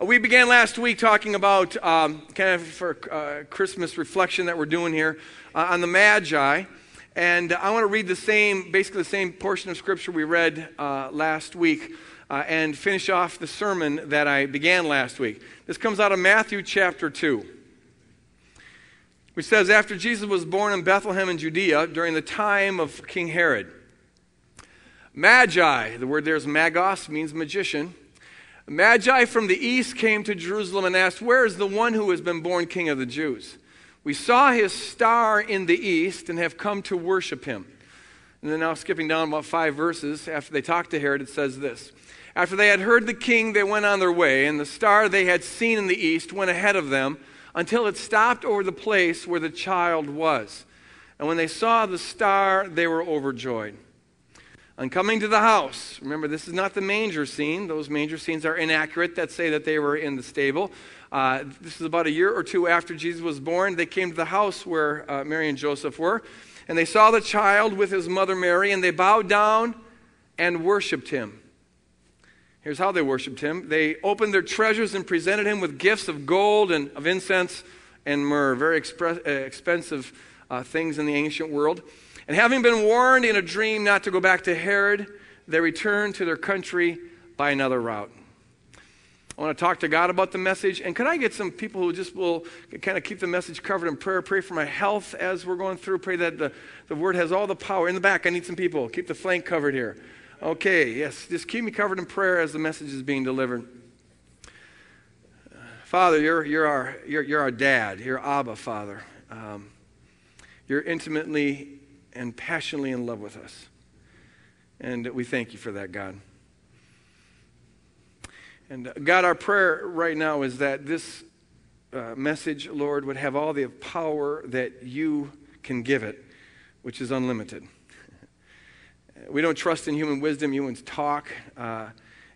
We began last week talking about um, kind of for uh, Christmas reflection that we're doing here uh, on the Magi. And I want to read the same, basically the same portion of scripture we read uh, last week uh, and finish off the sermon that I began last week. This comes out of Matthew chapter 2 which says, After Jesus was born in Bethlehem in Judea during the time of King Herod, Magi, the word there is magos, means magician. Magi from the east came to Jerusalem and asked, Where is the one who has been born king of the Jews? We saw his star in the east and have come to worship him. And then now, skipping down about five verses, after they talked to Herod, it says this After they had heard the king, they went on their way, and the star they had seen in the east went ahead of them until it stopped over the place where the child was. And when they saw the star, they were overjoyed. On coming to the house, remember, this is not the manger scene. Those manger scenes are inaccurate that say that they were in the stable. Uh, this is about a year or two after Jesus was born. They came to the house where uh, Mary and Joseph were, and they saw the child with his mother Mary, and they bowed down and worshiped him. Here's how they worshiped him they opened their treasures and presented him with gifts of gold and of incense and myrrh, very uh, expensive uh, things in the ancient world. And having been warned in a dream not to go back to Herod, they returned to their country by another route. I want to talk to God about the message. And can I get some people who just will kind of keep the message covered in prayer? Pray for my health as we're going through. Pray that the, the word has all the power. In the back, I need some people. Keep the flank covered here. Okay, yes, just keep me covered in prayer as the message is being delivered. Father, you're, you're, our, you're, you're our dad. You're Abba, Father. Um, you're intimately and passionately in love with us. And we thank you for that, God. And uh, God, our prayer right now is that this uh, message, Lord, would have all the power that you can give it, which is unlimited. We don't trust in human wisdom, humans talk. Uh,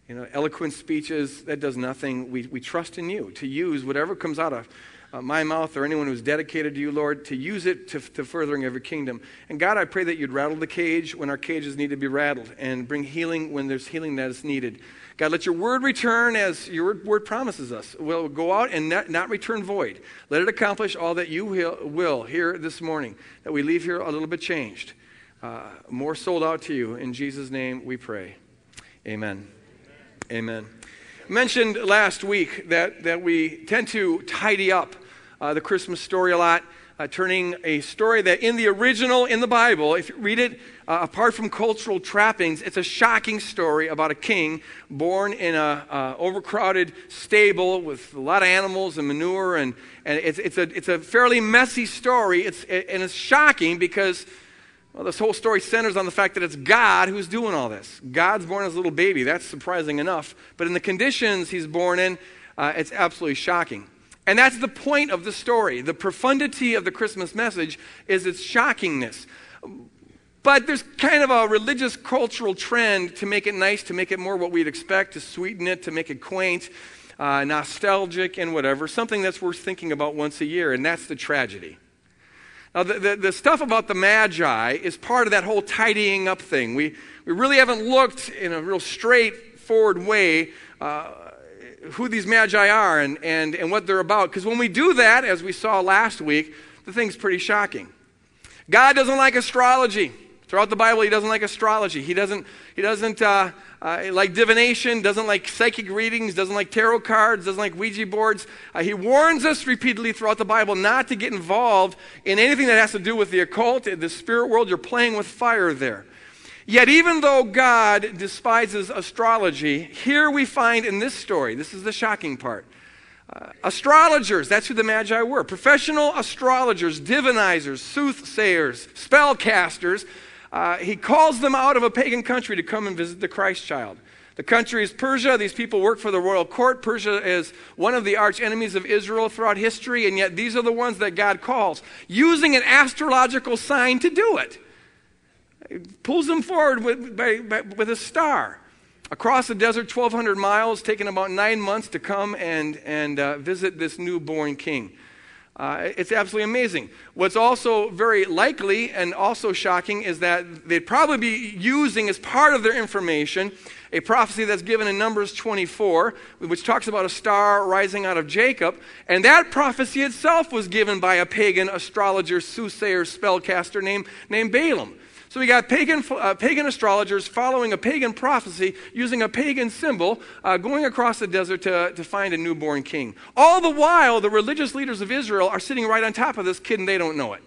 you know, eloquent speeches, that does nothing. We, we trust in you to use whatever comes out of uh, my mouth or anyone who's dedicated to you, Lord, to use it to, to furthering of your kingdom. And God, I pray that you'd rattle the cage when our cages need to be rattled and bring healing when there's healing that is needed. God, let your word return as your word promises us. Will go out and not, not return void. Let it accomplish all that you will, will here this morning, that we leave here a little bit changed uh, more sold out to you. In Jesus' name we pray. Amen. Amen. I mentioned last week that, that we tend to tidy up uh, the Christmas story a lot. Uh, turning a story that in the original in the Bible, if you read it uh, apart from cultural trappings, it's a shocking story about a king born in a overcrowded stable with a lot of animals and manure, and, and it's, it's, a, it's a fairly messy story. It's, and it's shocking because well, this whole story centers on the fact that it's God who's doing all this. God's born as a little baby. That's surprising enough. But in the conditions he's born in, uh, it's absolutely shocking. And that's the point of the story. The profundity of the Christmas message is its shockingness. But there's kind of a religious cultural trend to make it nice, to make it more what we'd expect, to sweeten it, to make it quaint, uh, nostalgic, and whatever. Something that's worth thinking about once a year, and that's the tragedy. Now, the, the, the, stuff about the Magi is part of that whole tidying up thing. We, we really haven't looked in a real straightforward way uh, who these Magi are and, and, and what they're about. Because when we do that, as we saw last week, the thing's pretty shocking. God doesn't like astrology. Throughout the Bible, he doesn't like astrology. He doesn't, he doesn't uh, uh, like divination, doesn't like psychic readings, doesn't like tarot cards, doesn't like Ouija boards. Uh, he warns us repeatedly throughout the Bible not to get involved in anything that has to do with the occult, the spirit world. You're playing with fire there. Yet, even though God despises astrology, here we find in this story, this is the shocking part. Uh, astrologers, that's who the Magi were. Professional astrologers, divinizers, soothsayers, spellcasters uh, he calls them out of a pagan country to come and visit the Christ child. The country is Persia. These people work for the royal court. Persia is one of the arch enemies of Israel throughout history, and yet these are the ones that God calls, using an astrological sign to do it. Pulls them forward with, by, by, with a star. Across the desert, 1,200 miles, taking about nine months to come and, and uh, visit this newborn king. Uh, it's absolutely amazing. What's also very likely and also shocking is that they'd probably be using as part of their information a prophecy that's given in Numbers 24, which talks about a star rising out of Jacob. And that prophecy itself was given by a pagan astrologer, soothsayer, spellcaster named, named Balaam. So we got pagan, uh, pagan astrologers following a pagan prophecy using a pagan symbol, uh, going across the desert to, to find a newborn king. All the while, the religious leaders of Israel are sitting right on top of this kid and they don't know it.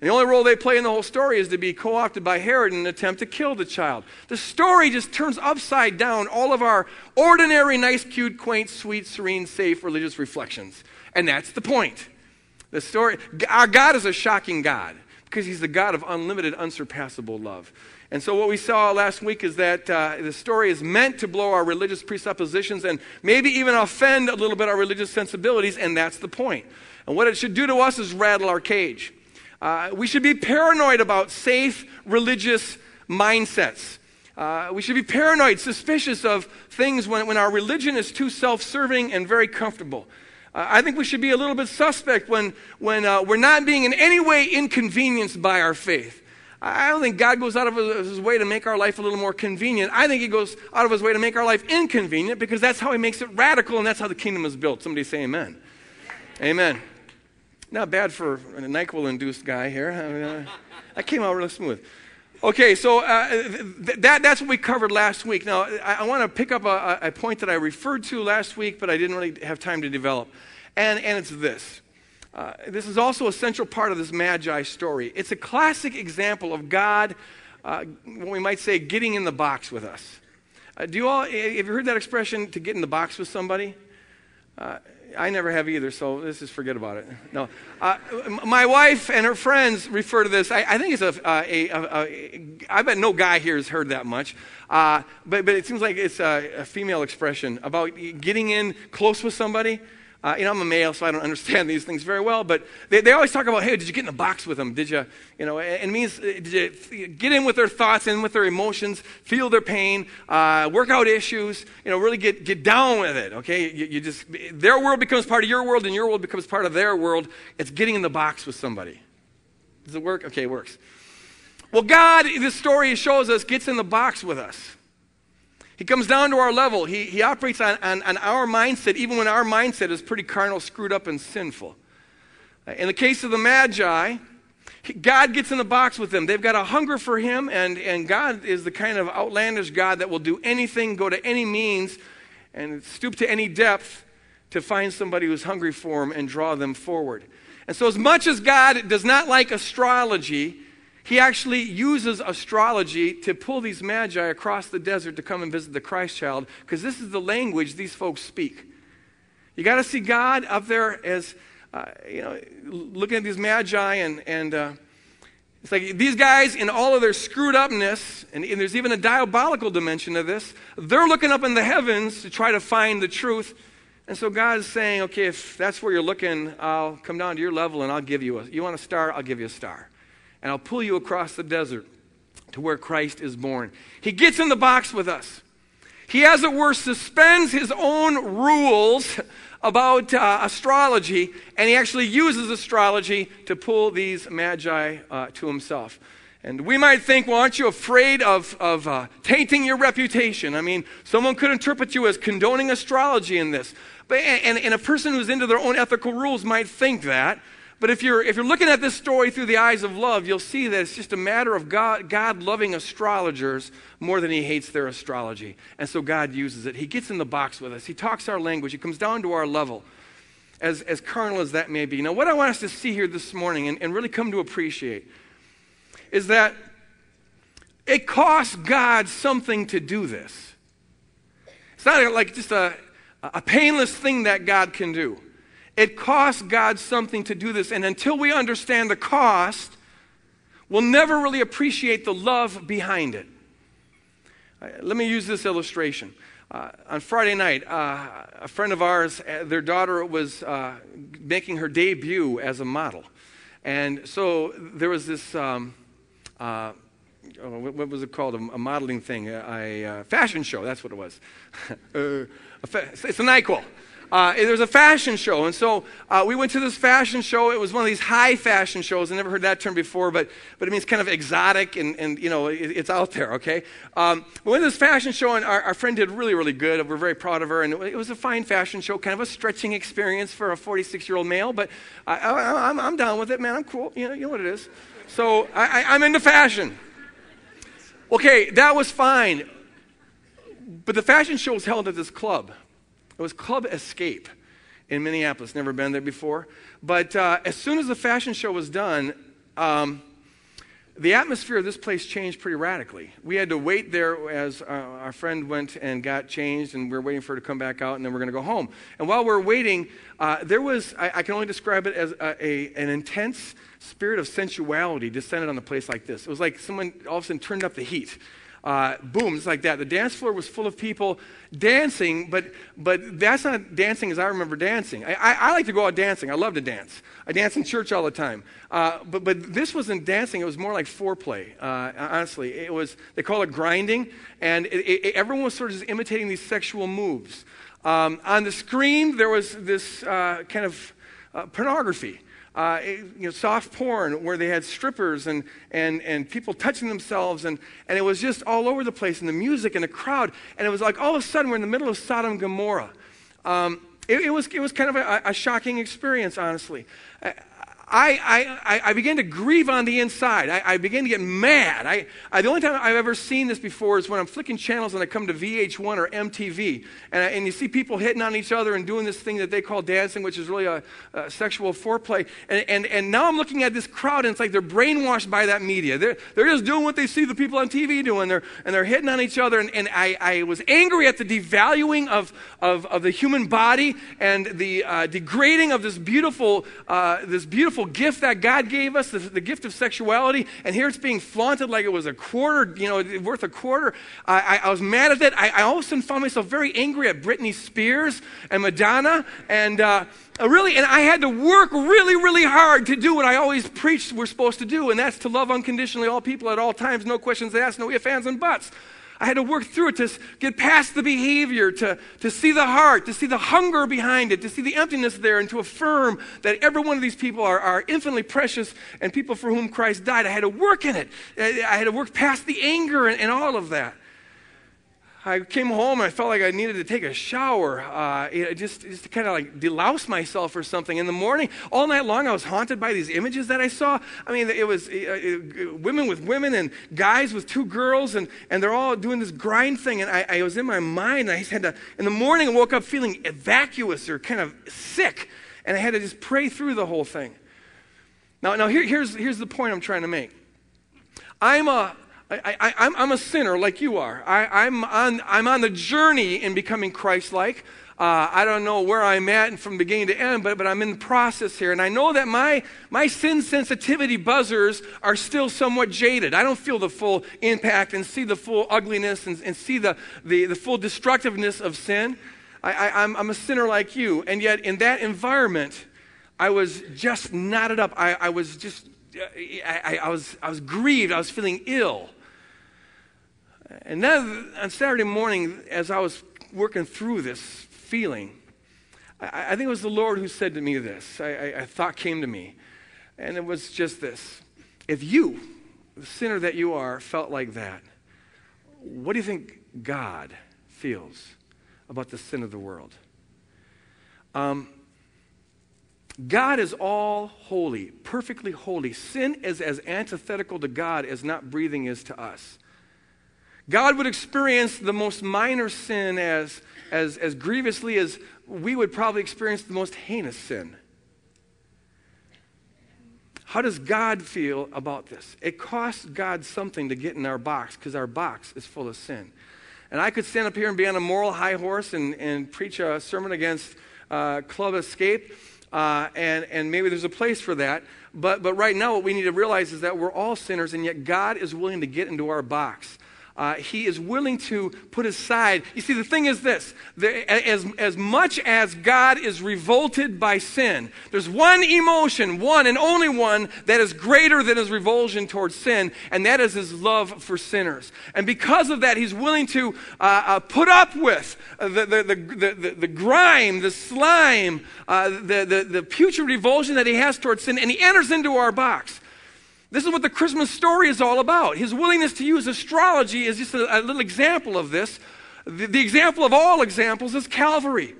And the only role they play in the whole story is to be co opted by Herod in an attempt to kill the child. The story just turns upside down all of our ordinary, nice, cute, quaint, sweet, serene, safe religious reflections. And that's the point. The story, our God is a shocking God because he's the God of unlimited, unsurpassable love. And so, what we saw last week is that uh, the story is meant to blow our religious presuppositions and maybe even offend a little bit our religious sensibilities, and that's the point. And what it should do to us is rattle our cage. Uh, we should be paranoid about safe religious mindsets. Uh, we should be paranoid, suspicious of things when, when our religion is too self serving and very comfortable. Uh, I think we should be a little bit suspect when, when uh, we're not being in any way inconvenienced by our faith. I don't think God goes out of his way to make our life a little more convenient. I think he goes out of his way to make our life inconvenient because that's how he makes it radical and that's how the kingdom is built. Somebody say amen. Amen. Not bad for a NyQuil induced guy here. I mean, that came out really smooth. Okay, so uh, th- that, that's what we covered last week. Now, I, I want to pick up a, a, point that I referred to last week, but I didn't really have time to develop. And, and it's this. Uh, this is also a central part of this Magi story. It's a classic example of God, uh, what we might say, getting in the box with us. Uh, do you all, have you heard that expression, to get in the box with somebody? Uh, I never have either, so let's just forget about it. No. Uh, my wife and her friends refer to this. I, I think it's a, uh, bet no guy here has heard that much. Uh, but, but it seems like it's a, a female expression about getting in close with somebody. Uh, you know, I'm a male, so I don't understand these things very well, but they, they always talk about, hey, did you get in the box with them? Did you, you know, it means, uh, did you get in with their thoughts and with their emotions, feel their pain, uh, work out issues, you know, really get, get down with it, okay? You, you just, their world becomes part of your world and your world becomes part of their world. It's getting in the box with somebody. Does it work? Okay, it works. Well, God, this story shows us, gets in the box with us. He comes down to our level. He, he operates on, on, on our mindset, even when our mindset is pretty carnal, screwed up, and sinful. In the case of the Magi, God gets in the box with them. They've got a hunger for Him, and, and God is the kind of outlandish God that will do anything, go to any means, and stoop to any depth to find somebody who's hungry for Him and draw them forward. And so, as much as God does not like astrology, he actually uses astrology to pull these magi across the desert to come and visit the Christ child because this is the language these folks speak. You got to see God up there as, uh, you know, looking at these magi and, and uh, it's like these guys, in all of their screwed upness, and, and there's even a diabolical dimension of this, they're looking up in the heavens to try to find the truth. And so God is saying, okay, if that's where you're looking, I'll come down to your level and I'll give you a, you want a star? I'll give you a star and I'll pull you across the desert to where Christ is born. He gets in the box with us. He, as it were, suspends his own rules about uh, astrology, and he actually uses astrology to pull these magi uh, to himself. And we might think, well, aren't you afraid of, of uh, tainting your reputation? I mean, someone could interpret you as condoning astrology in this. But, and, and a person who's into their own ethical rules might think that. But if you're, if you're looking at this story through the eyes of love, you'll see that it's just a matter of God, God loving astrologers more than he hates their astrology. And so God uses it. He gets in the box with us, he talks our language, he comes down to our level, as, as carnal as that may be. Now, what I want us to see here this morning and, and really come to appreciate is that it costs God something to do this. It's not like just a, a painless thing that God can do. It costs God something to do this. And until we understand the cost, we'll never really appreciate the love behind it. Uh, let me use this illustration. Uh, on Friday night, uh, a friend of ours, uh, their daughter was uh, making her debut as a model. And so there was this, um, uh, oh, what was it called? A, modeling thing, a, a, fashion show, that's what it was. fa- it's a NyQuil. Uh, there was a fashion show. And so uh, we went to this fashion show. It was one of these high fashion shows. I never heard that term before, but, but it means kind of exotic and, and you know, it, it's out there, okay? Um, we went to this fashion show, and our, our, friend did really, really good. We're very proud of her. And it was a fine fashion show, kind of a stretching experience for a 46 year old male, but I, I, I'm, I'm down with it, man. I'm cool. You know, you know what it is. So I, I, I'm into fashion. Okay, that was fine. But the fashion show was held at this club. It was Club Escape in Minneapolis. Never been there before. But uh, as soon as the fashion show was done, um, the atmosphere of this place changed pretty radically. We had to wait there as uh, our friend went and got changed, and we are waiting for her to come back out, and then we're going to go home. And while we are waiting, uh, there was, I, I, can only describe it as a, a, an intense spirit of sensuality descended on the place like this. It was like someone all of a sudden turned up the heat uh, boom, just like that. The dance floor was full of people dancing, but, but that's not dancing as I remember dancing. I, I, I like to go out dancing. I love to dance. I dance in church all the time. Uh, but, but this wasn't dancing. It was more like foreplay, uh, honestly. It was, they call it grinding, and it, it, everyone was sort of imitating these sexual moves. Um, on the screen, there was this uh, kind of uh, pornography uh, you know, soft porn where they had strippers and, and, and people touching themselves, and, and it was just all over the place, and the music and the crowd. And it was like all of a sudden we're in the middle of Sodom and Gomorrah. Um, it, it, was, it was kind of a, a shocking experience, honestly. I, I began to grieve on the inside. I, I began to get mad. I, I, the only time I've ever seen this before is when I'm flicking channels and I come to VH1 or MTV, and, I, and you see people hitting on each other and doing this thing that they call dancing, which is really a, a sexual foreplay. And, and, and now I'm looking at this crowd, and it's like they're brainwashed by that media. They're, they're just doing what they see the people on TV doing, they're, and they're hitting on each other. And, and I, I was angry at the devaluing of, of, of the human body and the uh, degrading of this beautiful, uh, this beautiful beautiful gift that God gave us, the, the, gift of sexuality, and here it's being flaunted like it was a quarter, you know, worth a quarter. I, I, I was mad at it. I, I, all of a sudden found myself very angry at Britney Spears and Madonna, and uh, really, and I had to work really, really hard to do what I always preached we're supposed to do, and that's to love unconditionally all people at all times, no questions asked, no ifs, ands, and buts. I had to work through it to get past the behavior, to, to see the heart, to see the hunger behind it, to see the emptiness there, and to affirm that every one of these people are, are infinitely precious and people for whom Christ died. I had to work in it. I had to work past the anger and, and all of that. I came home and I felt like I needed to take a shower, uh, just, just to kind of like delouse myself or something. In the morning, all night long, I was haunted by these images that I saw. I mean, it was uh, uh, women with women and guys with two girls, and, and they're all doing this grind thing. And I, I was in my mind, and I had to, in the morning, I woke up feeling vacuous or kind of sick, and I had to just pray through the whole thing. Now, now here, here's, here's the point I'm trying to make. I'm a, I, am a sinner like you are. I, am on, I'm on the journey in becoming Christ like. Uh, I don't know where I'm at from beginning to end, but, but I'm in the process here. And I know that my, my sin sensitivity buzzers are still somewhat jaded. I don't feel the full impact and see the full ugliness and, and see the, the, the full destructiveness of sin. I, I, I'm, I'm a sinner like you. And yet, in that environment, I was just knotted up. I, I was just, I, I, was, I was grieved. I was feeling ill. And then on Saturday morning, as I was working through this feeling, I, I think it was the Lord who said to me this. I, I, a thought came to me, and it was just this. If you, the sinner that you are, felt like that, what do you think God feels about the sin of the world? Um, God is all holy, perfectly holy. Sin is as antithetical to God as not breathing is to us. God would experience the most minor sin as, as, as grievously as we would probably experience the most heinous sin. How does God feel about this? It costs God something to get in our box because our box is full of sin. And I could stand up here and be on a moral high horse and, and preach a sermon against uh, Club Escape, uh, and, and maybe there's a place for that. But, but right now, what we need to realize is that we're all sinners, and yet God is willing to get into our box. Uh, he is willing to put aside. You see, the thing is this as, as much as God is revolted by sin, there's one emotion, one and only one, that is greater than his revulsion towards sin, and that is his love for sinners. And because of that, he's willing to uh, uh, put up with the, the, the, the, the grime, the slime, uh, the, the, the putrid revulsion that he has towards sin, and he enters into our box. This is what the Christmas story is all about. His willingness to use astrology is just a, a little example of this. The, the, example of all examples is Calvary.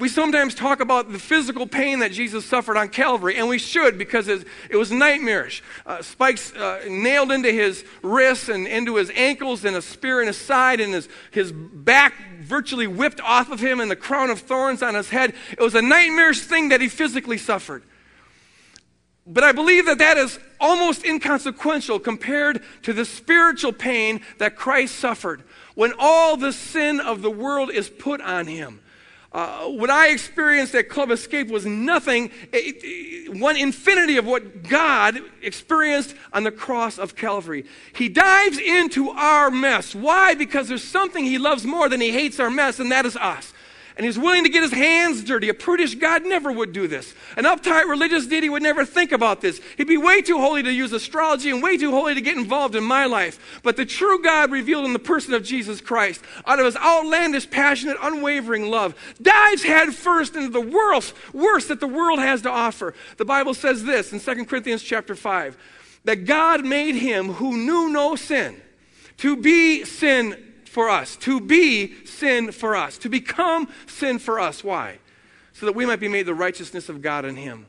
We sometimes talk about the physical pain that Jesus suffered on Calvary, and we should because it, it was nightmarish. Uh, spikes uh, nailed into his wrists and into his ankles, and a spear in his side, and his, his back virtually whipped off of him, and the crown of thorns on his head. It was a nightmarish thing that he physically suffered. But I believe that that is almost inconsequential compared to the spiritual pain that Christ suffered when all the sin of the world is put on him. Uh, what I experienced at Club Escape was nothing, it, it, one infinity of what God experienced on the cross of Calvary. He dives into our mess. Why? Because there's something He loves more than He hates our mess, and that is us and he's willing to get his hands dirty. A prudish God never would do this. An uptight religious deity would never think about this. He'd be way too holy to use astrology and way too holy to get involved in my life. But the true God revealed in the person of Jesus Christ, out of his outlandish, passionate, unwavering love, dives headfirst into the worst, worst that the world has to offer. The Bible says this in 2 Corinthians chapter 5 that God made him who knew no sin to be sin for us, to be sin for us, to become sin for us. Why? So that we might be made the righteousness of God in Him.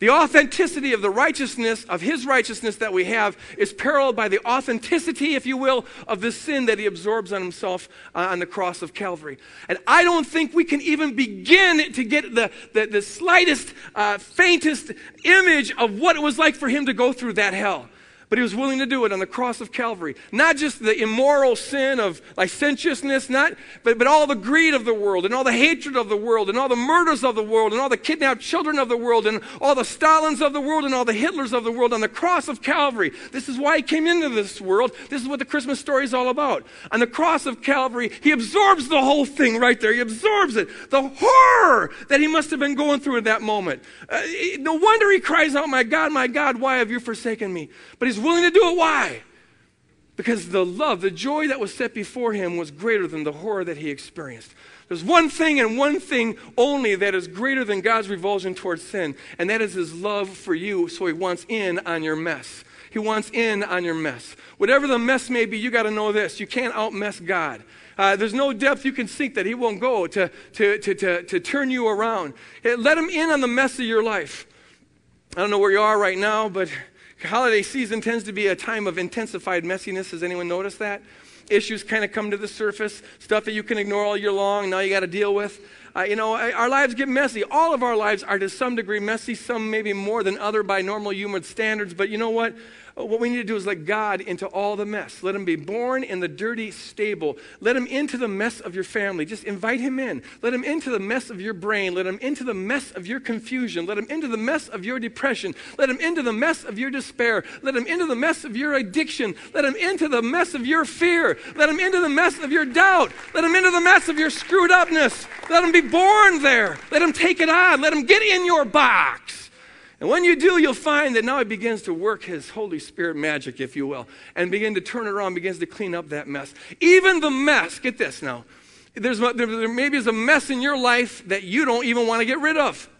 The authenticity of the righteousness, of His righteousness that we have, is paralleled by the authenticity, if you will, of the sin that He absorbs on Himself uh, on the cross of Calvary. And I don't think we can even begin to get the, the, the slightest, uh, faintest image of what it was like for Him to go through that hell but he was willing to do it on the cross of Calvary. Not just the immoral sin of licentiousness, not, but, but all the greed of the world, and all the hatred of the world, and all the murders of the world, and all the kidnapped children of the world, and all the Stalins of the world, and all the Hitlers of the world on the cross of Calvary. This is why he came into this world. This is what the Christmas story is all about. On the cross of Calvary, he absorbs the whole thing right there. He absorbs it. The horror that he must have been going through at that moment. Uh, no wonder he cries out, My God, my God, why have you forsaken me? But he's willing to do it. Why? Because the love, the joy that was set before him was greater than the horror that he experienced. There's one thing and one thing only that is greater than God's revulsion towards sin, and that is his love for you, so he wants in on your mess. He wants in on your mess. Whatever the mess may be, you got to know this. You can't outmess God. Uh, there's no depth you can sink that He won't go to, to, to, to, to turn you around. Let Him in on the mess of your life. I don't know where you are right now, but Holiday season tends to be a time of intensified messiness. Has anyone noticed that? Issues kind of come to the surface, stuff that you can ignore all year long, now you got to deal with. Uh, you know, our lives get messy. All of our lives are to some degree messy, some maybe more than other by normal human standards. But you know what? What we need to do is let God into all the mess. Let him be born in the dirty stable. Let him into the mess of your family. Just invite him in. Let him into the mess of your brain. Let him into the mess of your confusion. Let him into the mess of your depression. Let him into the mess of your despair. Let him into the mess of your addiction. Let him into the mess of your fear. Let him into the mess of your doubt. Let him into the mess of your screwed upness. Let him be born there. Let him take it on. Let him get in your box. And when you do, you'll find that now he begins to work his Holy Spirit magic, if you will, and begin to turn it around, begins to clean up that mess. Even the mess, get this now, there's, there maybe is a mess in your life that you don't even want to get rid of.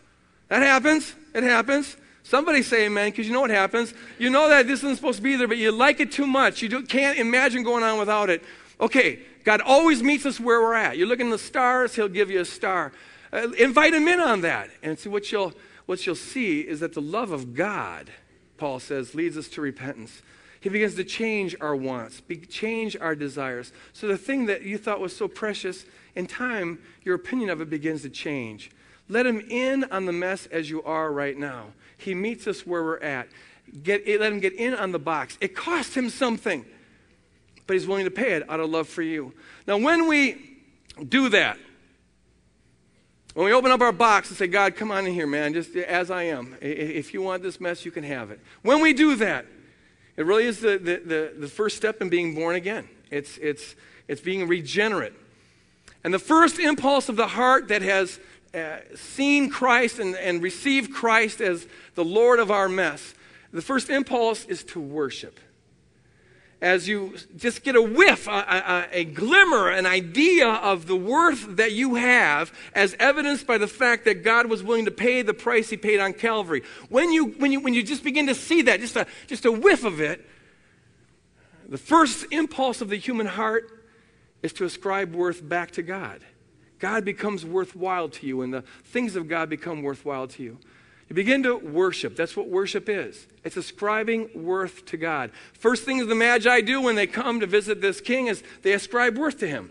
That happens. It happens. Somebody say amen, because you know what happens. You know that this isn't supposed to be there, but you like it too much. You can't imagine going on without it. Okay, God always meets us where we're at. You're looking at the stars, He'll give you a star. Uh, invite Him in on that and see what you'll what you'll see is that the love of God, Paul says, leads us to repentance. He begins to change our wants, be, change our desires. So the thing that you thought was so precious, in time, your opinion of it begins to change. Let him in on the mess as you are right now. He meets us where we're at. Get, let him get in on the box. It cost him something, but he's willing to pay it out of love for you. Now, when we do that, when we open up our box and say, God, come on in here, man, just as I am. If you want this mess, you can have it. When we do that, it really is the, the, the, the first step in being born again. It's, it's, it's being regenerate. And the first impulse of the heart that has uh, seen Christ and, and received Christ as the Lord of our mess, the first impulse is to worship. As you just get a whiff, a, a, a, glimmer, an idea of the worth that you have, as evidenced by the fact that God was willing to pay the price He paid on Calvary. When you, when you, when you just begin to see that, just a, just a whiff of it, the first impulse of the human heart is to ascribe worth back to God. God becomes worthwhile to you, and the things of God become worthwhile to you. You begin to worship. That's what worship is. It's ascribing worth to God. First things the Magi do when they come to visit this king is they ascribe worth to him.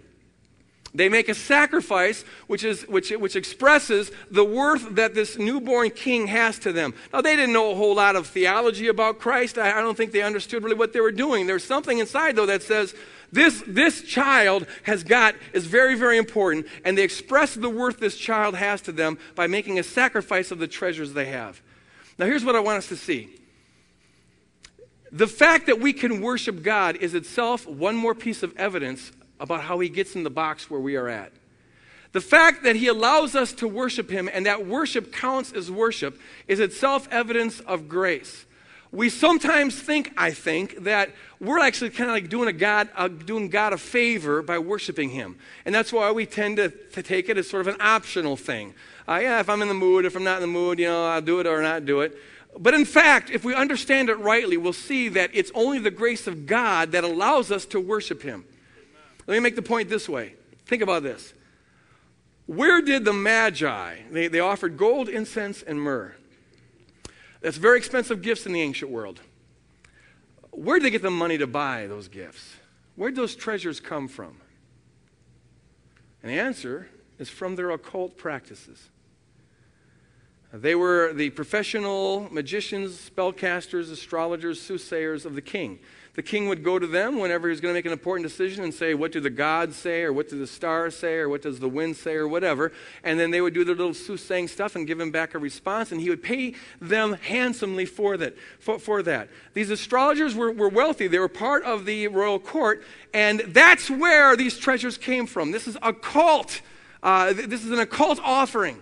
They make a sacrifice which, is, which, which expresses the worth that this newborn king has to them. Now, they didn't know a whole lot of theology about Christ. I, I don't think they understood really what they were doing. There's something inside, though, that says, this, this child has got is very, very important, and they express the worth this child has to them by making a sacrifice of the treasures they have. Now, here's what I want us to see. The fact that we can worship God is itself one more piece of evidence about how He gets in the box where we are at. The fact that He allows us to worship Him and that worship counts as worship is itself evidence of grace we sometimes think, I think, that we're actually kind of like doing, a God, uh, doing God a favor by worshiping Him. And that's why we tend to, to take it as sort of an optional thing. Uh, yeah, if I'm in the mood, if I'm not in the mood, you know, I'll do it or not do it. But in fact, if we understand it rightly, we'll see that it's only the grace of God that allows us to worship Him. Let me make the point this way. Think about this. Where did the Magi, they, they offered gold, incense, and myrrh. That's very expensive gifts in the ancient world. Where did they get the money to buy those gifts? Where did those treasures come from? And the answer is from their occult practices. They were the professional magicians, spellcasters, astrologers, soothsayers of the king the king would go to them whenever he was going to make an important decision and say, What do the gods say, or what do the stars say, or what does the wind say, or whatever. And then they would do their little soothsaying stuff and give him back a response, and he would pay them handsomely for that. For, for that. These astrologers were, were wealthy, they were part of the royal court, and that's where these treasures came from. This is a cult. Uh, this is an occult offering.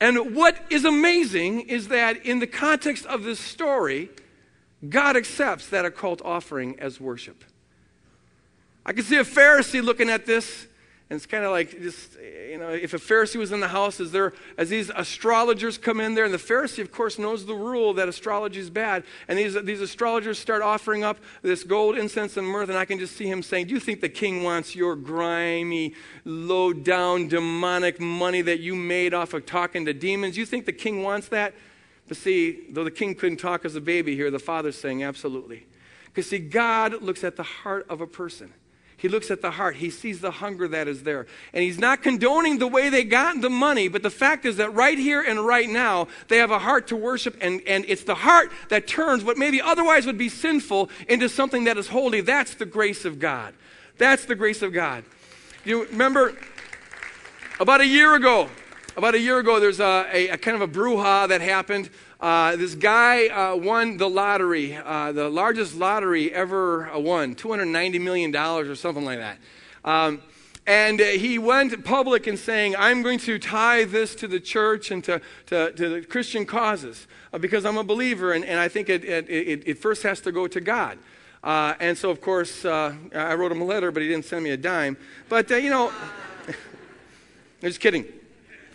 And what is amazing is that in the context of this story, God accepts that occult offering as worship. I can see a Pharisee looking at this, and it's kind of like just, you know, if a Pharisee was in the house, is there, as these astrologers come in there, and the Pharisee, of course, knows the rule that astrology is bad, and these, these astrologers start offering up this gold, incense, and myrrh, and I can just see him saying, Do you think the king wants your grimy, low down, demonic money that you made off of talking to demons? You think the king wants that? But see, though the king couldn't talk as a baby here, the father's saying absolutely. Because see, God looks at the heart of a person. He looks at the heart. He sees the hunger that is there. And he's not condoning the way they got the money, but the fact is that right here and right now, they have a heart to worship, and, and it's the heart that turns what maybe otherwise would be sinful into something that is holy. That's the grace of God. That's the grace of God. You remember about a year ago, about a year ago, there's a, a, a kind of a brouhaha that happened. Uh, this guy uh, won the lottery, uh, the largest lottery ever won, $290 million or something like that. Um, and he went public and saying, I'm going to tie this to the church and to, to, to the Christian causes uh, because I'm a believer and, and I think it, it, it, it first has to go to God. Uh, and so, of course, uh, I wrote him a letter, but he didn't send me a dime. But, you know, I'm just kidding.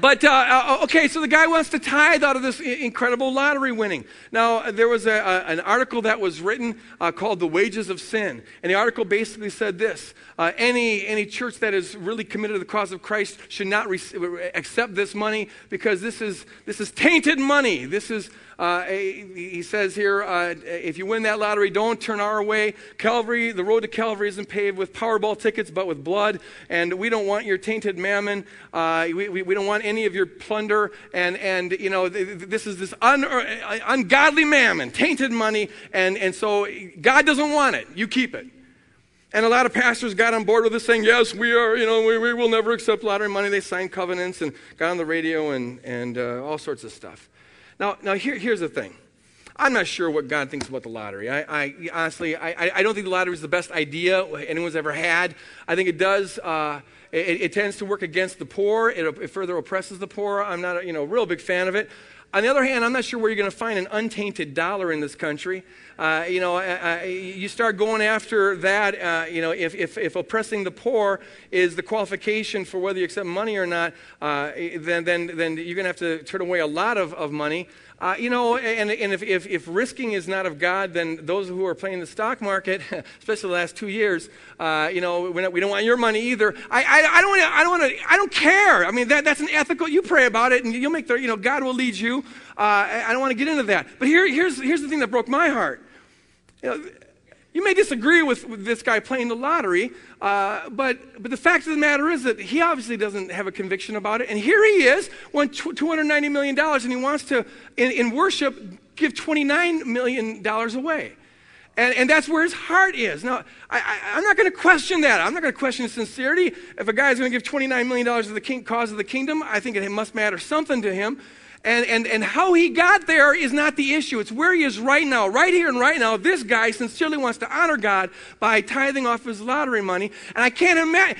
But, uh, uh, okay, so the guy wants to tithe out of this incredible lottery winning. Now, there was a, a, an article that was written uh, called The Wages of Sin. And the article basically said this uh, any, any church that is really committed to the cause of Christ should not re- accept this money because this is, this is tainted money. This is uh, he says here, uh, if you win that lottery, don't turn our way. Calvary, the road to Calvary isn't paved with Powerball tickets, but with blood. And we don't want your tainted mammon. Uh, we, we, we, don't want any of your plunder. And, and you know, this is this un, uh, ungodly mammon, tainted money. And, and so God doesn't want it. You keep it. And a lot of pastors got on board with this saying, yes, we are, you know, we, we will never accept lottery money. They signed covenants and got on the radio and, and uh, all sorts of stuff. Now, now here, here's the thing. I'm not sure what God thinks about the lottery. I, I honestly, I, I don't think the lottery is the best idea anyone's ever had. I think it does. Uh, it, it, tends to work against the poor. It, it, further oppresses the poor. I'm not, a, you know, real big fan of it. On the other hand, I'm not sure where you're going to find an untainted dollar in this country. Uh, you know, you start going after that. Uh, you know, if, if, if, oppressing the poor is the qualification for whether you accept money or not, uh, then, then, then you're going to have to turn away a lot of, of money. Uh, you know, and, and if, if, if, risking is not of God, then those who are playing the stock market, especially the last two years, uh, you know, not, we don't want your money either. I, I, I don't, I don't, wanna, I don't care. I mean, that, that's an ethical. You pray about it, and you'll make the, you know, God will lead you. Uh, I, I don't want to get into that. But here, here's, here's the thing that broke my heart. You know, you may disagree with, with this guy playing the lottery, uh, but, but the fact of the matter is that he obviously doesn't have a conviction about it. And here he is, won $290 million, and he wants to, in, in worship, give $29 million away. And, and, that's where his heart is. Now, I, am not going to question that. I'm not going to question his sincerity. If a guy is going to give $29 million to the king, cause of the kingdom, I think it must matter something to him. And, and, and how he got there is not the issue. It's where he is right now. Right here and right now, this guy sincerely wants to honor God by tithing off his lottery money. And I can't imagine.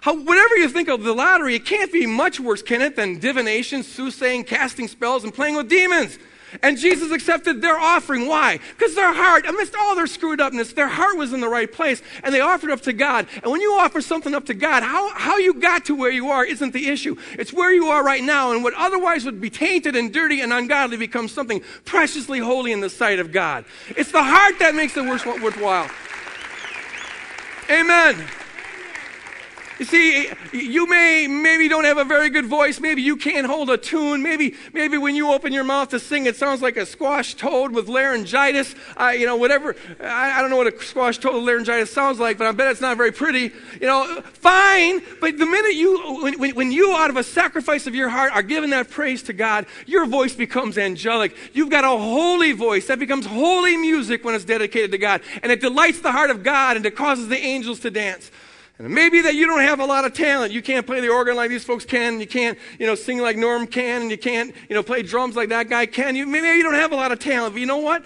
How, whatever you think of the lottery, it can't be much worse, can it, than divination, soothsaying, casting spells, and playing with demons. And Jesus accepted their offering. Why? Because their heart, amidst all their screwed upness, their heart was in the right place and they offered up to God. And when you offer something up to God, how, how you got to where you are isn't the issue. It's where you are right now. And what otherwise would be tainted and dirty and ungodly becomes something preciously holy in the sight of God. It's the heart that makes it worthwhile. Amen. You see, you may maybe don't have a very good voice. Maybe you can't hold a tune. Maybe maybe when you open your mouth to sing, it sounds like a squash toad with laryngitis. Uh, you know, whatever. I, I, don't know what a squash toad with laryngitis sounds like, but I bet it's not very pretty. You know, fine. But the minute you, when, when you out of a sacrifice of your heart are giving that praise to God, your voice becomes angelic. You've got a holy voice that becomes holy music when it's dedicated to God, and it delights the heart of God and it causes the angels to dance. And maybe that you don't have a lot of talent. You can't play the organ like these folks can, and you can't, you know, sing like Norm can, and you can't, you know, play drums like that guy can. You, maybe you don't have a lot of talent, but you know what?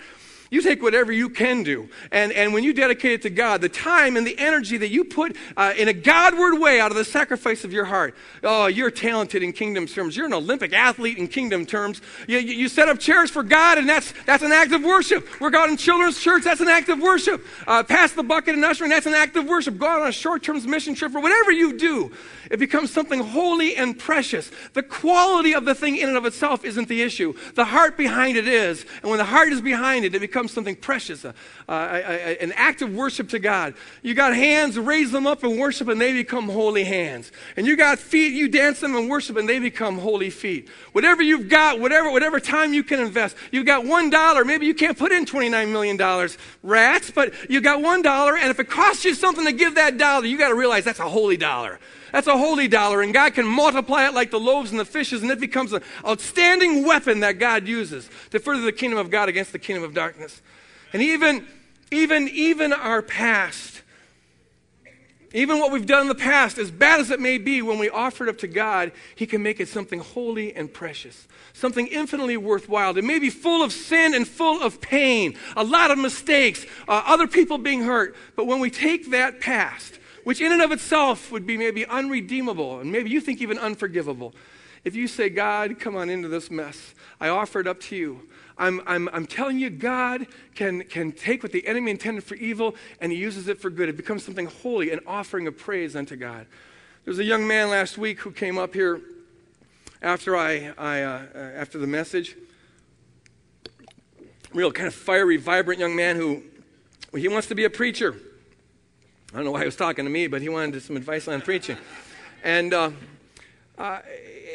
You take whatever you can do. And, and when you dedicate it to God, the time and the energy that you put uh, in a Godward way out of the sacrifice of your heart, oh, you're talented in kingdom terms. You're an Olympic athlete in kingdom terms. You, you, set up chairs for God, and that's, that's an act of worship. Work out in children's church, that's an act of worship. Uh, pass the bucket and ushering, that's an act of worship. Go out on a short term mission trip, or whatever you do, it becomes something holy and precious. The quality of the thing in and of itself isn't the issue. The heart behind it is. And when the heart is behind it, it becomes something precious, a, a, a, an act of worship to God. You got hands, raise them up and worship, and they become holy hands. And you got feet, you dance them and worship, and they become holy feet. Whatever you've got, whatever, whatever time you can invest, you've got one dollar. Maybe you can't put in $29 million, rats, but you got one dollar, and if it costs you something to give that dollar, you got to realize that's a holy dollar. That's a holy dollar, and God can multiply it like the loaves and the fishes, and it becomes an outstanding weapon that God uses to further the kingdom of God against the kingdom of darkness. And even, even, even our past, even what we've done in the past, as bad as it may be, when we offer it up to God, He can make it something holy and precious, something infinitely worthwhile. It may be full of sin and full of pain, a lot of mistakes, uh, other people being hurt. But when we take that past which in and of itself would be maybe unredeemable and maybe you think even unforgivable. If you say, God, come on into this mess, I offer it up to you. I'm, I'm, I'm telling you, God can, can take what the enemy intended for evil and he uses it for good. It becomes something holy, an offering of praise unto God. There was a young man last week who came up here after, I, I uh, after the message. Real kind of fiery, vibrant young man who well, he wants to be a preacher. I don't know why he was talking to me, but he wanted some advice on preaching. And uh, uh,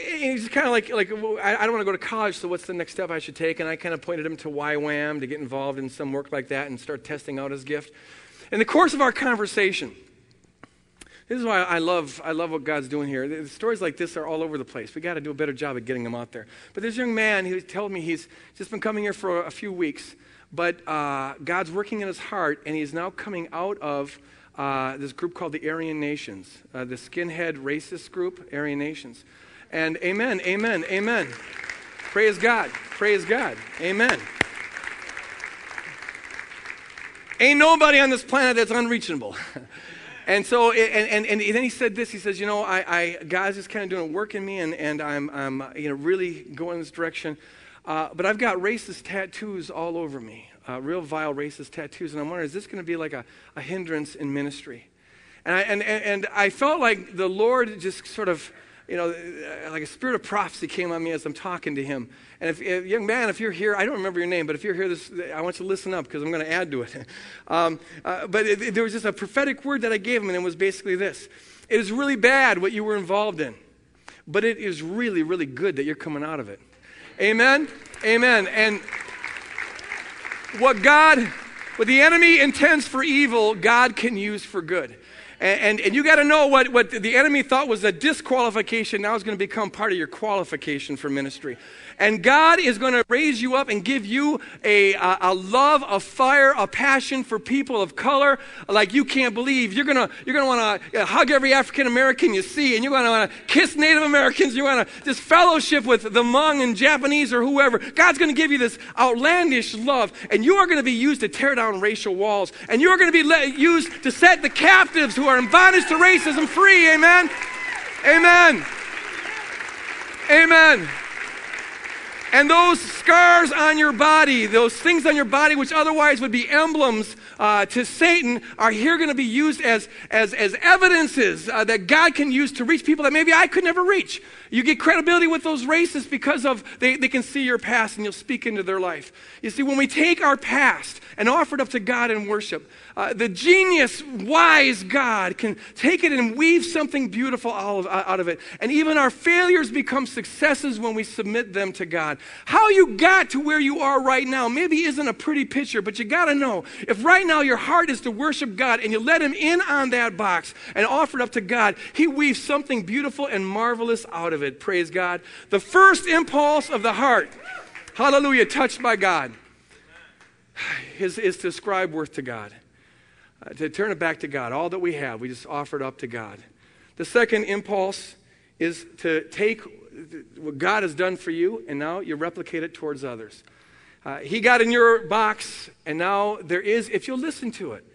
he's kind of like, like I, don't want to go to college, so what's the next step I should take? And I kind of pointed him to YWAM to get involved in some work like that and start testing out his gift. In the course of our conversation, this is why I love, I love what God's doing here. The stories like this are all over the place. We got to do a better job of getting them out there. But this young man, he told me he's just been coming here for a few weeks, but uh, God's working in his heart, and he's now coming out of uh, this group called the Aryan Nations, uh, the skinhead racist group, Aryan Nations. And amen, amen, amen. Praise God, praise God, amen. Ain't nobody on this planet that's unreachable. and so, and, and, and then he said this. He says, you know, I, I God's just kind of doing work in me, and, and I'm, I'm, you know, really going in this direction. Uh, but I've got racist tattoos all over me, uh, real vile racist tattoos. And I'm wondering, is this going to be like a, a hindrance in ministry? And I, and, and I felt like the Lord just sort of, you know, like a spirit of prophecy came on me as I'm talking to him. And if, if, young man, if you're here, I don't remember your name, but if you're here, this, I want you to listen up because I'm going to add to it. Um, uh, but it, it, there was just a prophetic word that I gave him, and it was basically this It is really bad what you were involved in, but it is really, really good that you're coming out of it. Amen? Amen. And what God, what the enemy intends for evil, God can use for good. And, and, and, you got to know what, what the enemy thought was a disqualification now is going to become part of your qualification for ministry. And God is going to raise you up and give you a, a, a love, a fire, a passion for people of color like you can't believe. You're going to you're to want to hug every African American you see, and you're going to want to kiss Native Americans. You want to just fellowship with the Hmong and Japanese or whoever. God's going to give you this outlandish love, and you are going to be used to tear down racial walls, and you are going to be let, used to set the captives who in bondage to racism free. Amen. Amen. Amen. And those scars on your body, those things on your body which otherwise would be emblems uh, to Satan, are here going to be used as, as, as evidences uh, that God can use to reach people that maybe I could never reach. You get credibility with those racists because of they, they can see your past and you'll speak into their life. You see, when we take our past and offer it up to God in worship, uh, the genius, wise God can take it and weave something beautiful out of, out of it. And even our failures become successes when we submit them to God. How you got to where you are right now maybe isn't a pretty picture, but you got to know if right now your heart is to worship God and you let Him in on that box and offer it up to God, He weaves something beautiful and marvelous out of of it. Praise God. The first impulse of the heart, hallelujah, touched by God, is, is to ascribe worth to God, uh, to turn it back to God. All that we have, we just offer it up to God. The second impulse is to take what God has done for you and now you replicate it towards others. Uh, he got in your box, and now there is, if you'll listen to it,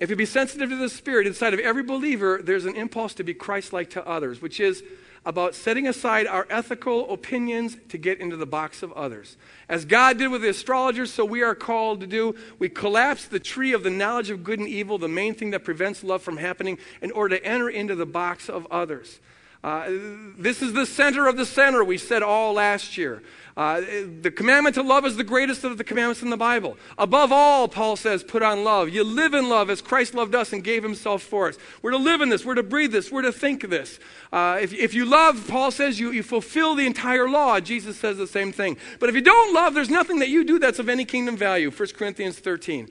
if you be sensitive to the Spirit, inside of every believer, there's an impulse to be Christ like to others, which is about setting aside our ethical opinions to get into the box of others. As God did with the astrologers, so we are called to do. We collapse the tree of the knowledge of good and evil, the main thing that prevents love from happening, in order to enter into the box of others. Uh, this is the center of the center, we said all last year. Uh, the commandment to love is the greatest of the commandments in the Bible. Above all, Paul says, put on love. You live in love as Christ loved us and gave himself for us. We're to live in this. We're to breathe this. We're to think this. Uh, if, if you love, Paul says, you, you fulfill the entire law. Jesus says the same thing. But if you don't love, there's nothing that you do that's of any kingdom value. 1 Corinthians 13.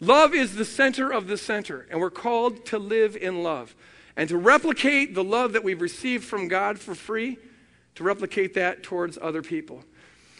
Love is the center of the center, and we're called to live in love and to replicate the love that we've received from God for free, to replicate that towards other people.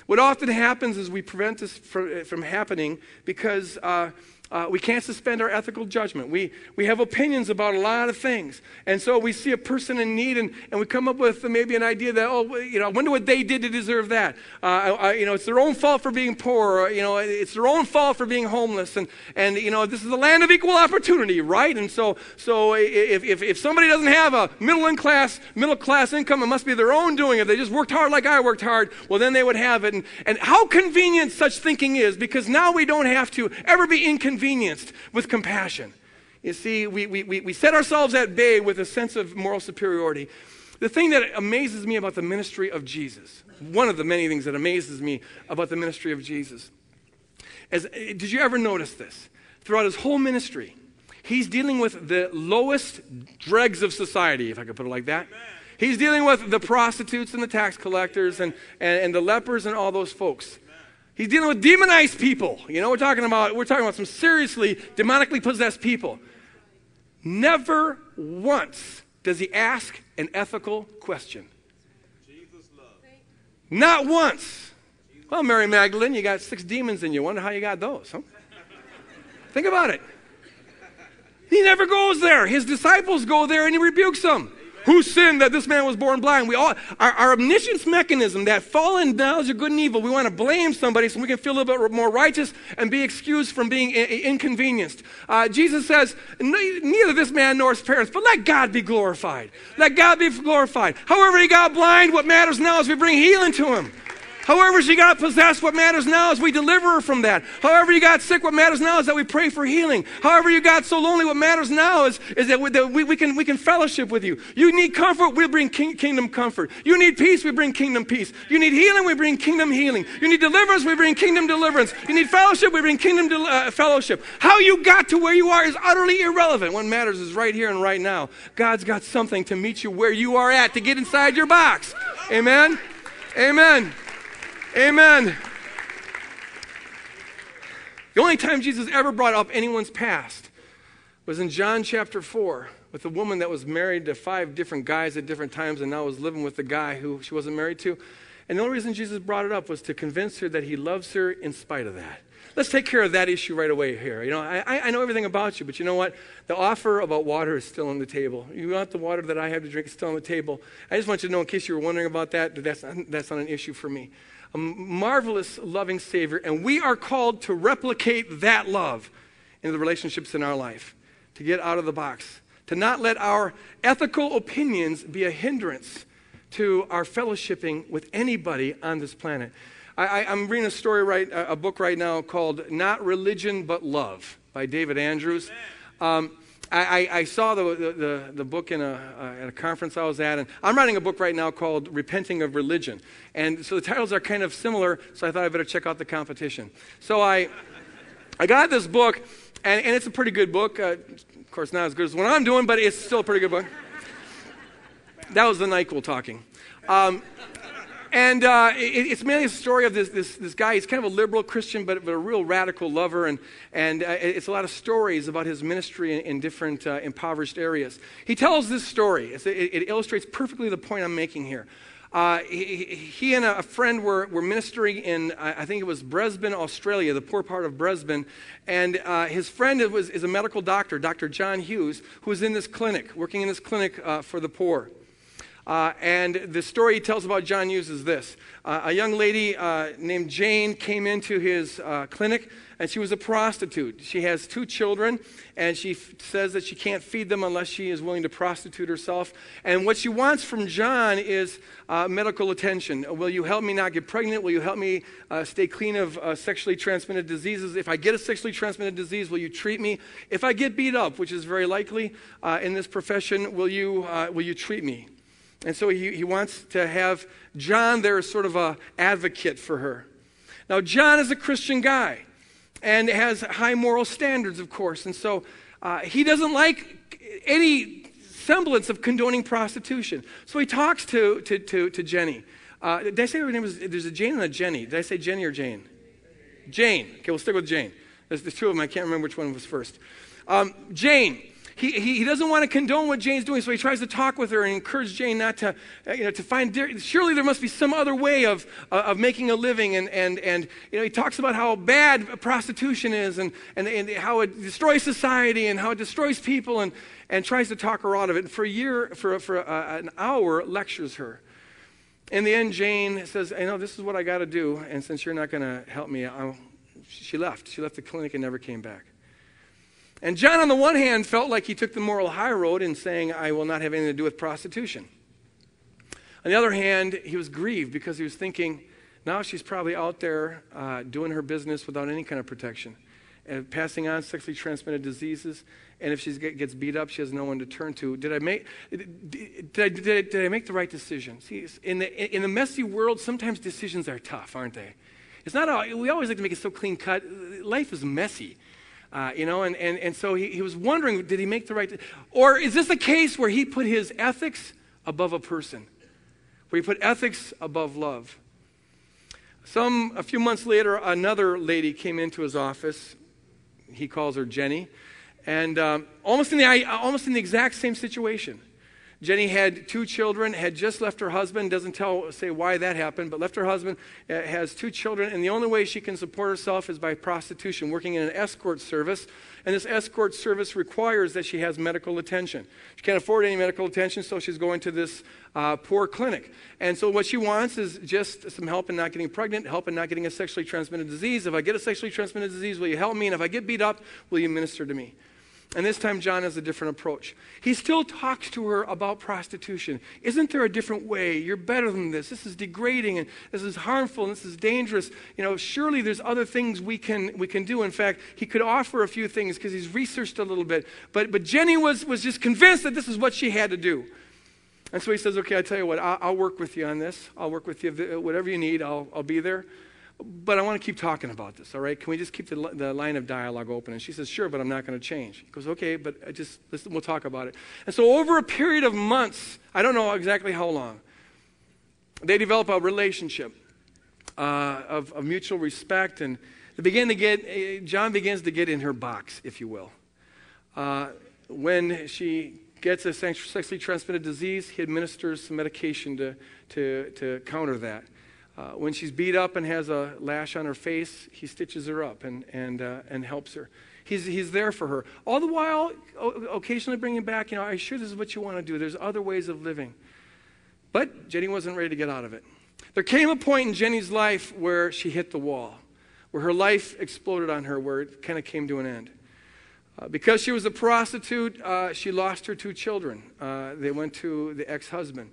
What often happens is we prevent this from, happening because uh, uh, we can't suspend our ethical judgment. We, we have opinions about a lot of things. And so we see a person in need and, and we come up with maybe an idea that, oh, you know, I wonder what they did to deserve that. Uh, I, you know, it's their own fault for being poor. Or, you know, it's their own fault for being homeless. And, and you know, this is the land of equal opportunity, right? And so, so if, if, if somebody doesn't have a middle class, middle class income, it must be their own doing. If they just worked hard like I worked hard, well, then they would have it. And, and how convenient such thinking is because now we don't have to ever be inconvenienced inconvenienced with compassion. You see, we, we, we set ourselves at bay with a sense of moral superiority. The thing that amazes me about the ministry of Jesus, one of the many things that amazes me about the ministry of Jesus, is did you ever notice this? Throughout his whole ministry, he's dealing with the lowest dregs of society, if I could put it like that. He's dealing with the prostitutes and the tax collectors and, and, and the lepers and all those folks. He's dealing with demonized people. You know, we're talking about we're talking about some seriously demonically possessed people. Never once does he ask an ethical question. Not once. Well, Mary Magdalene, you got six demons in you. Wonder how you got those, huh? Think about it. He never goes there. His disciples go there and he rebukes them. Who sinned that this man was born blind? We all, our, our omniscience mechanism, that fallen knowledge of good and evil, we want to blame somebody so we can feel a little bit more righteous and be excused from being inconvenienced. Uh, Jesus says, neither this man nor his parents, but let God be glorified. Let God be glorified. However, he got blind, what matters now is we bring healing to him. However, she got possessed, what matters now is we deliver her from that. However, you got sick, what matters now is that we pray for healing. However, you got so lonely, what matters now is, is that, we, that we, we, can, we can fellowship with you. You need comfort, we bring king, kingdom comfort. You need peace, we bring kingdom peace. You need healing, we bring kingdom healing. You need deliverance, we bring kingdom deliverance. You need fellowship, we bring kingdom uh, fellowship. How you got to where you are is utterly irrelevant. What matters is right here and right now. God's got something to meet you where you are at to get inside your box. Amen. Amen. Amen. The only time Jesus ever brought up anyone's past was in John chapter 4 with a woman that was married to five different guys at different times and now was living with the guy who she wasn't married to. And the only reason Jesus brought it up was to convince her that he loves her in spite of that. Let's take care of that issue right away here. You know, I, I know everything about you, but you know what? The offer about water is still on the table. You want the water that I have to drink is still on the table. I just want you to know, in case you were wondering about that, that that's not, that's not an issue for me a marvelous, loving Savior, and we are called to replicate that love in the relationships in our life, to get out of the box, to not let our ethical opinions be a hindrance to our fellowshipping with anybody on this planet. I, am reading a story right, a book right now called "Not Religion but Love" by David Andrews. Um, I, I, saw the, the, the, book in a, uh, at a conference I was at, and I'm writing a book right now called Repenting of Religion. And so the titles are kind of similar, so I thought I better check out the competition. So I, I got this book, and, and it's a pretty good book. Uh, of course, not as good as what I'm doing, but it's still a pretty good book. That was the NyQuil talking. Um, and uh, it, it's mainly a story of this, this, this guy. He's kind of a liberal Christian, but, but a real radical lover. And, and uh, it's a lot of stories about his ministry in, in different uh, impoverished areas. He tells this story. It, it, illustrates perfectly the point I'm making here. Uh, he, he, and a friend were, were ministering in, I think it was Brisbane, Australia, the poor part of Brisbane. And uh, his friend was, is a medical doctor, Dr. John Hughes, who was in this clinic, working in this clinic uh, for the poor. Uh, and the story he tells about John Hughes is this uh, A young lady uh, named Jane came into his uh, clinic, and she was a prostitute. She has two children, and she f- says that she can't feed them unless she is willing to prostitute herself. And what she wants from John is uh, medical attention. Will you help me not get pregnant? Will you help me uh, stay clean of sexually transmitted diseases? If I get a sexually transmitted disease, will you treat me? If I get beat up, which is very likely in this profession, will you, will you treat me? And so he, he wants to have John there as sort of a advocate for her. Now, John is a Christian guy and has high moral standards, of course. And so uh, he doesn't like any semblance of condoning prostitution. So he talks to, to, to, to Jenny. Uh, did I say her name was, there's a Jane and a Jenny. Did I say Jenny or Jane? Jane. Okay, we'll stick with Jane. There's, there's two of them. I can't remember which one was first. Um, Jane he, he, doesn't want to condone what Jane's doing, so he tries to talk with her and encourage Jane not to, uh, you know, to find, surely there must be some other way of, uh, of making a living. And, and, and, you know, he talks about how bad prostitution is and, and, and how it destroys society and how it destroys people and, and tries to talk her out of it. And for a year, for, for a, an hour, lectures her. In the end, Jane says, I know this is what I got to do, and since you're not going to help me, I'll, she left. She left the clinic and never came back. And John, on the one hand, felt like he took the moral high road in saying, I will not have anything to do with prostitution. On the other hand, he was grieved because he was thinking, now she's probably out there uh, doing her business without any kind of protection and passing on sexually transmitted diseases. And if she gets beat up, she has no one to turn to. Did I make, did did did I make the right decision? See, in the, in the messy world, sometimes decisions are tough, aren't they? It's not, we always like to make it so clean cut. Life is messy. Uh, you know, and, and, and so he, he was wondering, did he make the right, or is this a case where he put his ethics above a person? Where he put ethics above love? Some, a few months later, another lady came into his office. He calls her Jenny. And um, almost, in the, almost in the exact same situation. Jenny had two children, had just left her husband, doesn't tell, say why that happened, but left her husband, uh, has two children, and the only way she can support herself is by prostitution, working in an escort service. And this escort service requires that she has medical attention. She can't afford any medical attention, so she's going to this uh, poor clinic. And so what she wants is just some help in not getting pregnant, help in not getting a sexually transmitted disease. If I get a sexually transmitted disease, will you help me? And if I get beat up, will you minister to me? And this time, John has a different approach. He still talks to her about prostitution. Isn't there a different way? You're better than this. This is degrading and this is harmful and this is dangerous. You know, surely there's other things we can, we can do. In fact, he could offer a few things because he's researched a little bit. But, but Jenny was, was just convinced that this is what she had to do. And so he says, Okay, I'll tell you what, I'll, I'll work with you on this. I'll work with you. Whatever you need, I'll, I'll be there. But I want to keep talking about this, all right? Can we just keep the, the line of dialogue open? And she says, Sure, but I'm not going to change. He goes, Okay, but I just, listen, we'll talk about it. And so, over a period of months, I don't know exactly how long, they develop a relationship uh, of, of, mutual respect. And they begin to get, eh, John begins to get in her box, if you will. Uh, when she gets a sexually transmitted disease, he administers some medication to, to, to counter that. Uh, when she's beat up and has a lash on her face, he stitches her up and, and, uh, and helps her. He's, he's there for her. All the while, occasionally bringing back, you know, are you sure this is what you want to do? There's other ways of living. But Jenny wasn't ready to get out of it. There came a point in Jenny's life where she hit the wall, where her life exploded on her, where it kind of came to an end. Uh, because she was a prostitute, uh, she lost her two children. Uh, they went to the ex husband.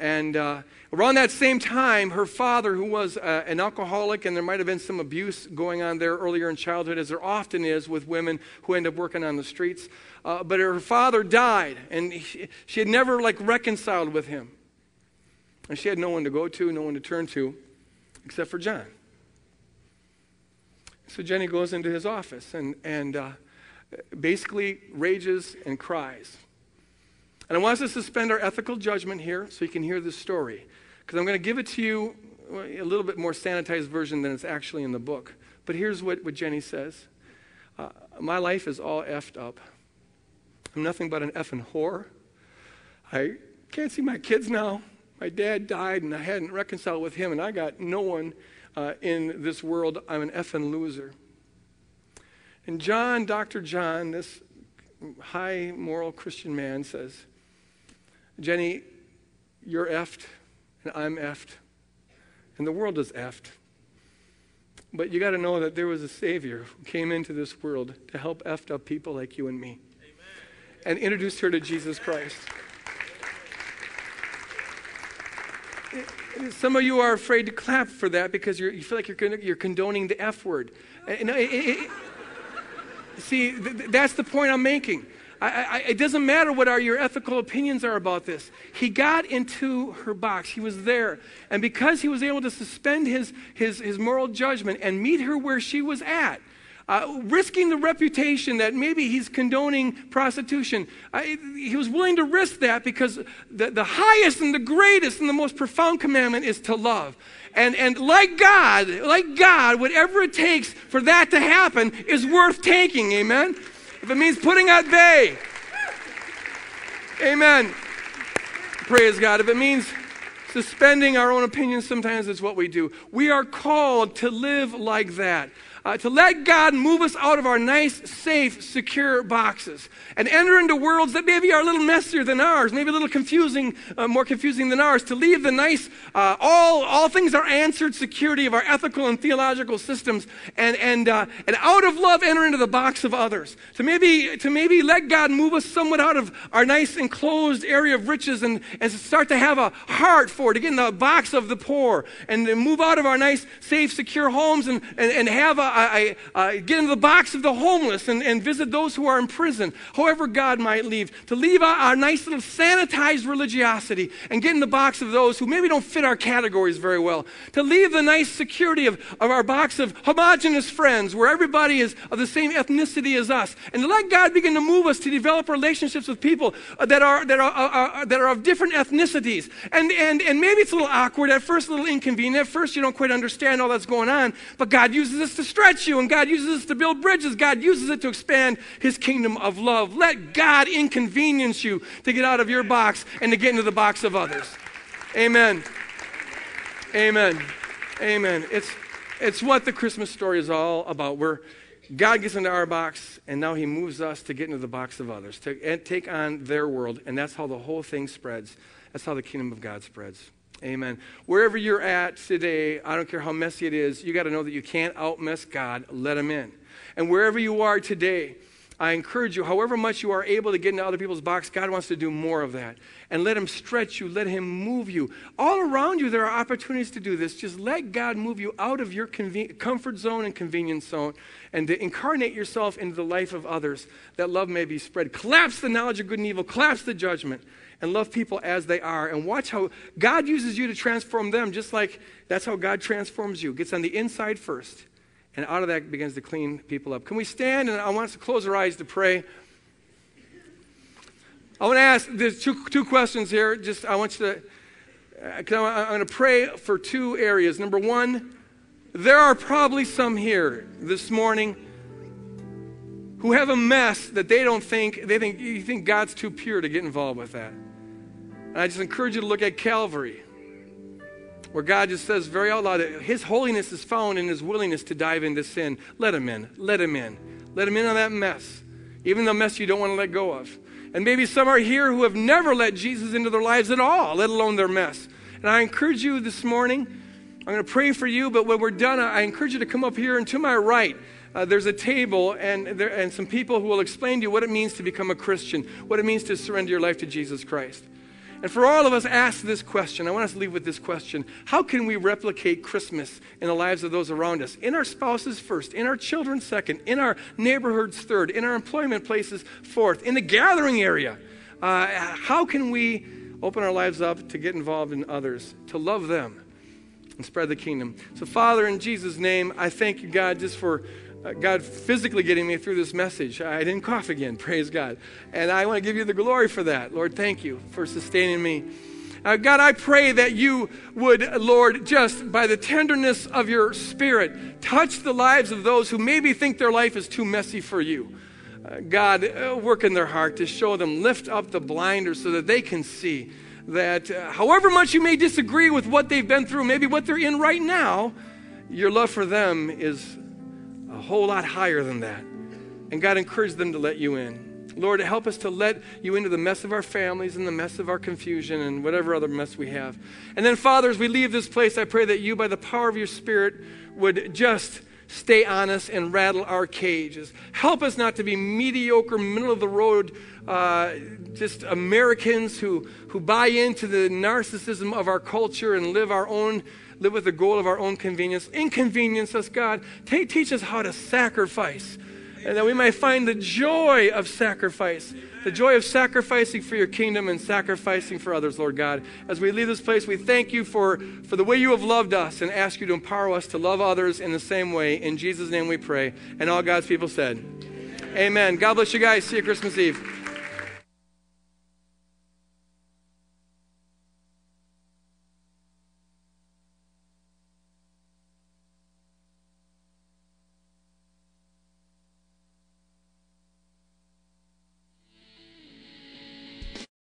And uh, around that same time, her father, who was uh, an alcoholic, and there might have been some abuse going on there earlier in childhood, as there often is with women who end up working on the streets. Uh, but her father died, and she, she had never like reconciled with him. And she had no one to go to, no one to turn to, except for John. So Jenny goes into his office and, and uh, basically rages and cries. And I want us to suspend our ethical judgment here so you can hear this story. Because I'm going to give it to you a little bit more sanitized version than it's actually in the book. But here's what, what Jenny says uh, My life is all effed up. I'm nothing but an effing whore. I can't see my kids now. My dad died and I hadn't reconciled with him, and I got no one uh, in this world. I'm an effing loser. And John, Dr. John, this high moral Christian man, says, Jenny, you're effed, and I'm effed, and the world is effed. But you got to know that there was a Savior who came into this world to help effed up people like you and me Amen. and introduced her to Jesus Christ. Some of you are afraid to clap for that because you feel like you're, you're condoning the F word. it, it, see, th- that's the point I'm making. I, I, it doesn't matter what our, your ethical opinions are about this. He got into her box. He was there. And because he was able to suspend his, his, his moral judgment and meet her where she was at, uh, risking the reputation that maybe he's condoning prostitution. Uh, he was willing to risk that because the, the highest and the greatest and the most profound commandment is to love. And, and like God, like God, whatever it takes for that to happen is worth taking. Amen? If it means putting at bay. Amen. Praise God. If it means suspending our own opinions, sometimes it's what we do. We are called to live like that uh, to let God move us out of our nice, safe, secure boxes and enter into worlds that maybe are a little messier than ours, maybe a little confusing, uh, more confusing than ours, to leave the nice, uh, all, all things are answered security of our ethical and theological systems and, and, uh, and out of love enter into the box of others. To maybe, to maybe let God move us somewhat out of our nice enclosed area of riches and, and start to have a heart for, it, to get in the box of the poor and move out of our nice, safe, secure homes and, and, and have a, I, I, get into the box of the homeless and, and visit those who are in prison, however God might leave, to leave our, our nice little sanitized religiosity and get in the box of those who maybe don't fit our categories very well, to leave the nice security of, of our box of homogenous friends where everybody is of the same ethnicity as us, and to let God begin to move us to develop relationships with people uh, that are, that are, are, that are of different ethnicities. And, and, and maybe it's a little awkward at first, a little inconvenient. At first, you don't quite understand all that's going on, but God uses this to stretch you, and God uses it to build bridges. God uses it to expand His kingdom of love. Let God inconvenience you to get out of your box and to get into the box of others. Amen. Amen. Amen. It's, it's what the Christmas story is all about. Where God gets into our box, and now He moves us to get into the box of others, to take on their world, and that's how the whole thing spreads. That's how the kingdom of God spreads. Amen. Wherever you're at today, I don't care how messy it is, you got to know that you can't outmess God. Let Him in. And wherever you are today, I encourage you, however much you are able to get into other people's box, God wants to do more of that. And let Him stretch you, let Him move you. All around you, there are opportunities to do this. Just let God move you out of your conven- comfort zone and convenience zone and to incarnate yourself into the life of others that love may be spread. Collapse the knowledge of good and evil, collapse the judgment, and love people as they are. And watch how God uses you to transform them, just like that's how God transforms you. Gets on the inside first and out of that begins to clean people up. Can we stand? And I want us to close our eyes to pray. I want to ask, there's two, two questions here. Just, I want you to, uh, I'm going to pray for two areas. Number one, there are probably some here this morning who have a mess that they don't think, they think, you think God's too pure to get involved with that. And I just encourage you to look at Calvary where God just says very out loud that His holiness is found in His willingness to dive into sin. Let Him in. Let Him in. Let Him in on that mess, even the mess you don't want to let go of. And maybe some are here who have never let Jesus into their lives at all, let alone their mess. And I encourage you this morning, I'm going to pray for you, but when we're done, I encourage you to come up here and to my right. Uh, there's a table and, there, and some people who will explain to you what it means to become a Christian, what it means to surrender your life to Jesus Christ. And for all of us, ask this question. I want us to leave with this question How can we replicate Christmas in the lives of those around us? In our spouses first, in our children second, in our neighborhoods third, in our employment places fourth, in the gathering area. Uh, how can we open our lives up to get involved in others, to love them, and spread the kingdom? So, Father, in Jesus' name, I thank you, God, just for God physically getting me through this message. I didn't cough again, praise God. And I want to give you the glory for that. Lord, thank you for sustaining me. Uh, God, I pray that you would, Lord, just by the tenderness of your spirit, touch the lives of those who maybe think their life is too messy for you. Uh, God, uh, work in their heart to show them, lift up the blinders so that they can see that uh, however much you may disagree with what they've been through, maybe what they're in right now, your love for them is whole lot higher than that. And God encouraged them to let you in. Lord, help us to let you into the mess of our families and the mess of our confusion and whatever other mess we have. And then, Father, as we leave this place, I pray that you, by the power of your Spirit, would just stay on us and rattle our cages. Help us not to be mediocre, middle of the road, uh, just Americans who, who buy into the narcissism of our culture and live our own live with the goal of our own convenience. Inconvenience us, God. Teach us how to sacrifice, and that we might find the joy of sacrifice, the joy of sacrificing for your kingdom and sacrificing for others, Lord God. As we leave this place, we thank you for, for the way you have loved us and ask you to empower us to love others in the same way. In Jesus' name we pray. And all God's people said, Amen. God bless you guys. See you Christmas Eve.